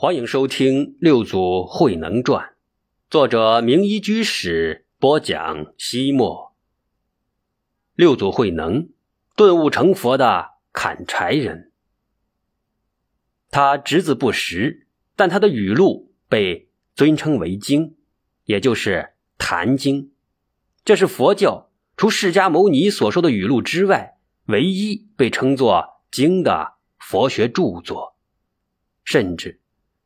欢迎收听《六祖慧能传》，作者明一居士播讲。西莫，六祖慧能顿悟成佛的砍柴人，他只字不识，但他的语录被尊称为经，也就是《坛经》，这是佛教除释迦牟尼所说的语录之外，唯一被称作经的佛学著作，甚至。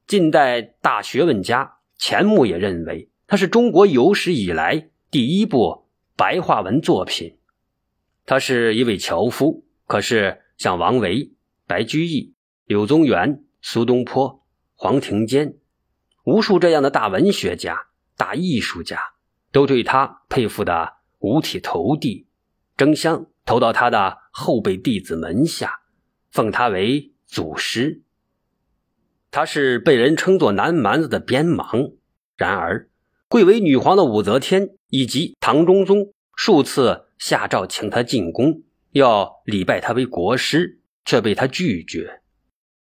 近代大学问家钱穆也认为，它是中国有史以来第一部白话文作品。他是一位樵夫，可是像王维、白居易、柳宗元、苏东坡、黄庭坚，无数这样的大文学家、大艺术家，都对他佩服的五体投地，争相投到他的后辈弟子门下，奉他为祖师。他是被人称作南蛮子的边芒，然而，贵为女皇的武则天以及唐中宗数次下诏请他进宫，要礼拜他为国师，却被他拒绝。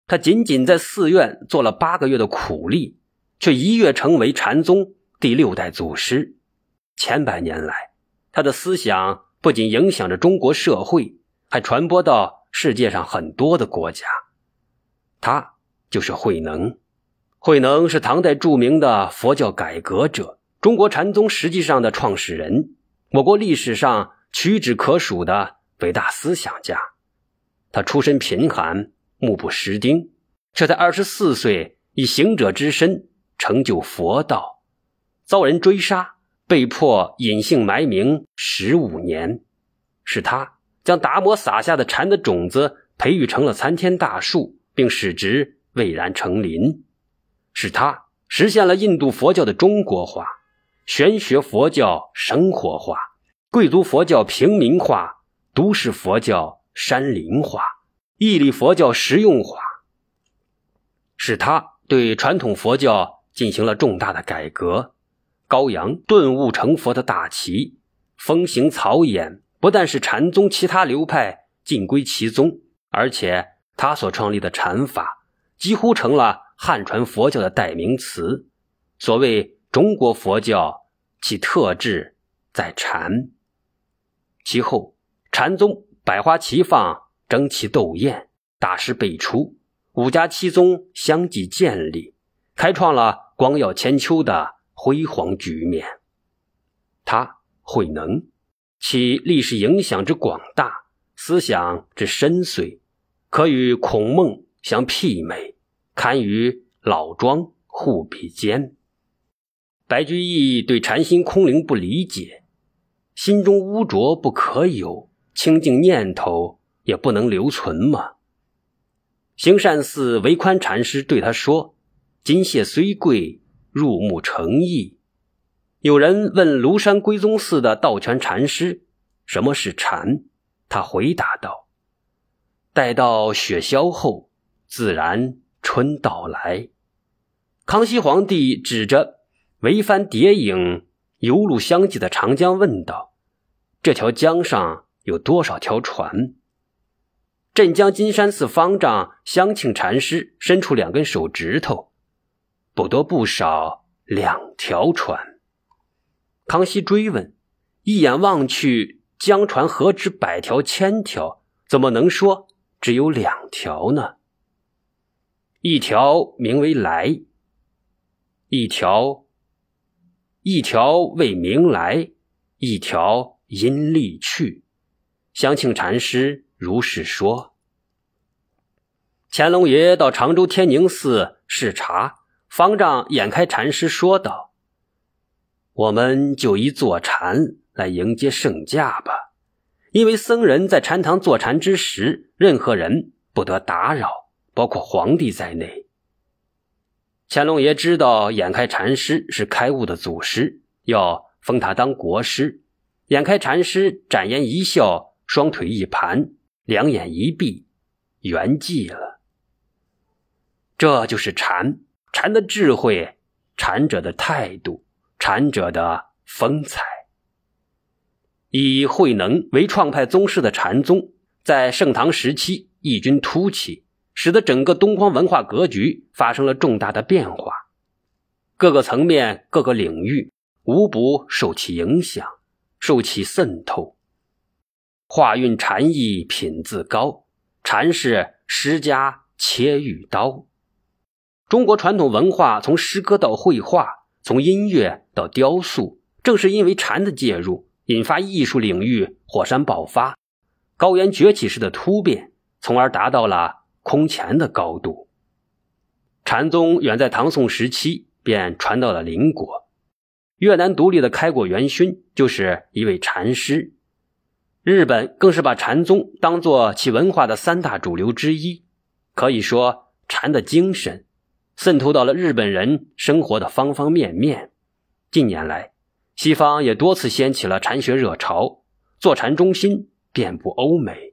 他仅仅在寺院做了八个月的苦力，却一跃成为禅宗第六代祖师。千百年来，他的思想不仅影响着中国社会，还传播到世界上很多的国家。他。就是慧能，慧能是唐代著名的佛教改革者，中国禅宗实际上的创始人，我国历史上屈指可数的伟大思想家。他出身贫寒，目不识丁，却在二十四岁以行者之身成就佛道，遭人追杀，被迫隐姓埋名十五年。是他将达摩撒下的禅的种子培育成了参天大树，并使之。蔚然成林，是他实现了印度佛教的中国化，玄学佛教生活化，贵族佛教平民化，都市佛教山林化，义理佛教实用化。是他对传统佛教进行了重大的改革，高扬顿悟成佛的大旗，风行草偃，不但是禅宗其他流派尽归其宗，而且他所创立的禅法。几乎成了汉传佛教的代名词。所谓中国佛教，其特质在禅。其后，禅宗百花齐放，争奇斗艳，大师辈出，五家七宗相继建立，开创了光耀千秋的辉煌局面。他慧能，其历史影响之广大，思想之深邃，可与孔孟。相媲美，堪与老庄互比肩。白居易对禅心空灵不理解，心中污浊不可有，清净念头也不能留存吗？行善寺为宽禅师对他说：“金屑虽贵，入目成意。”有人问庐山归宗寺的道全禅师：“什么是禅？”他回答道：“待到雪消后。”自然春到来。康熙皇帝指着桅帆叠影、游路相继的长江问道：“这条江上有多少条船？”镇江金山寺方丈香庆禅师伸出两根手指头：“不多不少，两条船。”康熙追问：“一眼望去，江船何止百条、千条？怎么能说只有两条呢？”一条名为来，一条一条为名来，一条因利去。香庆禅师如是说。乾隆爷到常州天宁寺视察，方丈眼开禅师说道：“我们就以坐禅来迎接圣驾吧，因为僧人在禅堂坐禅之时，任何人不得打扰。”包括皇帝在内，乾隆爷知道眼开禅师是开悟的祖师，要封他当国师。眼开禅师展颜一笑，双腿一盘，两眼一闭，圆寂了。这就是禅，禅的智慧，禅者的态度，禅者的风采。以慧能为创派宗师的禅宗，在盛唐时期异军突起。使得整个东方文化格局发生了重大的变化，各个层面、各个领域无不受其影响，受其渗透。画韵禅意品自高，禅是诗家切玉刀。中国传统文化从诗歌到绘画，从音乐到雕塑，正是因为禅的介入，引发艺术领域火山爆发、高原崛起式的突变，从而达到了空前的高度。禅宗远在唐宋时期便传到了邻国，越南独立的开国元勋就是一位禅师。日本更是把禅宗当做其文化的三大主流之一，可以说禅的精神渗透到了日本人生活的方方面面。近年来，西方也多次掀起了禅学热潮，坐禅中心遍布欧美。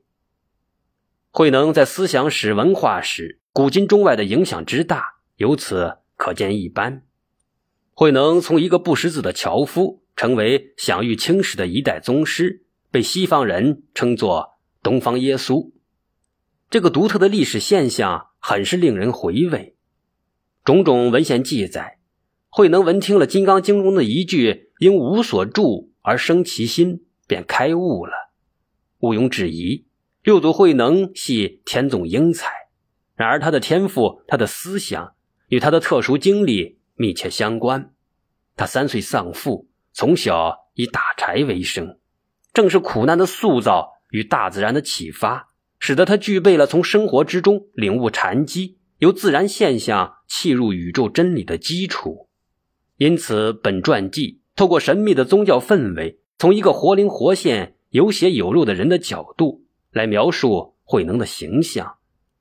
慧能在思想史、文化史、古今中外的影响之大，由此可见一斑。慧能从一个不识字的樵夫，成为享誉青史的一代宗师。被西方人称作“东方耶稣”，这个独特的历史现象很是令人回味。种种文献记载，慧能闻听了《金刚经》中的一句“因无所住而生其心”，便开悟了。毋庸置疑，六祖慧能系天纵英才。然而，他的天赋、他的思想与他的特殊经历密切相关。他三岁丧父，从小以打柴为生。正是苦难的塑造与大自然的启发，使得他具备了从生活之中领悟禅机、由自然现象契入宇宙真理的基础。因此，本传记透过神秘的宗教氛围，从一个活灵活现、有血有肉的人的角度来描述慧能的形象，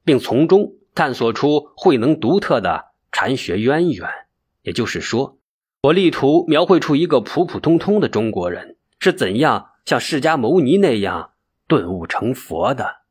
并从中探索出慧能独特的禅学渊源。也就是说，我力图描绘出一个普普通通的中国人是怎样。像释迦牟尼那样顿悟成佛的。